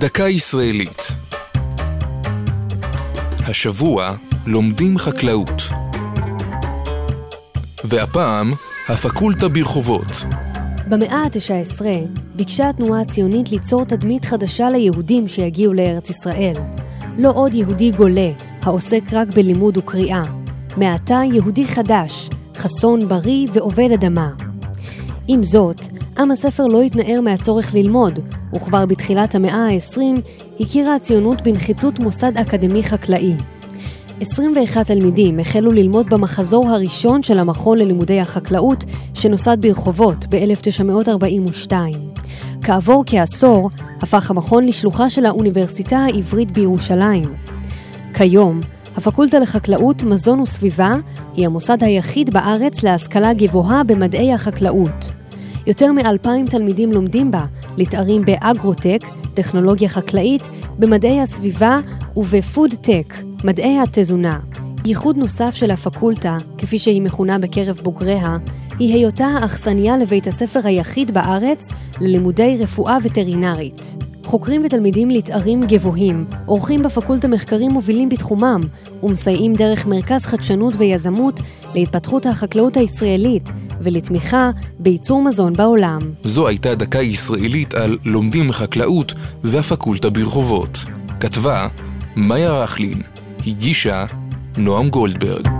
דקה ישראלית. השבוע לומדים חקלאות. והפעם, הפקולטה ברחובות. במאה ה-19 ביקשה התנועה הציונית ליצור תדמית חדשה ליהודים שיגיעו לארץ ישראל. לא עוד יהודי גולה, העוסק רק בלימוד וקריאה. מעתה יהודי חדש, חסון, בריא ועובד אדמה. עם זאת, עם הספר לא התנער מהצורך ללמוד, וכבר בתחילת המאה ה-20 הכירה הציונות בנחיצות מוסד אקדמי חקלאי. 21 תלמידים החלו ללמוד במחזור הראשון של המכון ללימודי החקלאות שנוסד ברחובות ב-1942. כעבור כעשור הפך המכון לשלוחה של האוניברסיטה העברית בירושלים. כיום, הפקולטה לחקלאות, מזון וסביבה היא המוסד היחיד בארץ להשכלה גבוהה במדעי החקלאות. יותר מאלפיים תלמידים לומדים בה, לתארים באגרוטק, טכנולוגיה חקלאית, במדעי הסביבה ובפוד-טק, מדעי התזונה. ייחוד נוסף של הפקולטה, כפי שהיא מכונה בקרב בוגריה, היא היותה האכסניה לבית הספר היחיד בארץ ללימודי רפואה וטרינרית. חוקרים ותלמידים לתארים גבוהים, עורכים בפקולטה מחקרים מובילים בתחומם, ומסייעים דרך מרכז חדשנות ויזמות להתפתחות החקלאות הישראלית ולתמיכה בייצור מזון בעולם. זו הייתה דקה ישראלית על לומדים חקלאות והפקולטה ברחובות. כתבה מאיה רכלין, הגישה נועם גולדברג.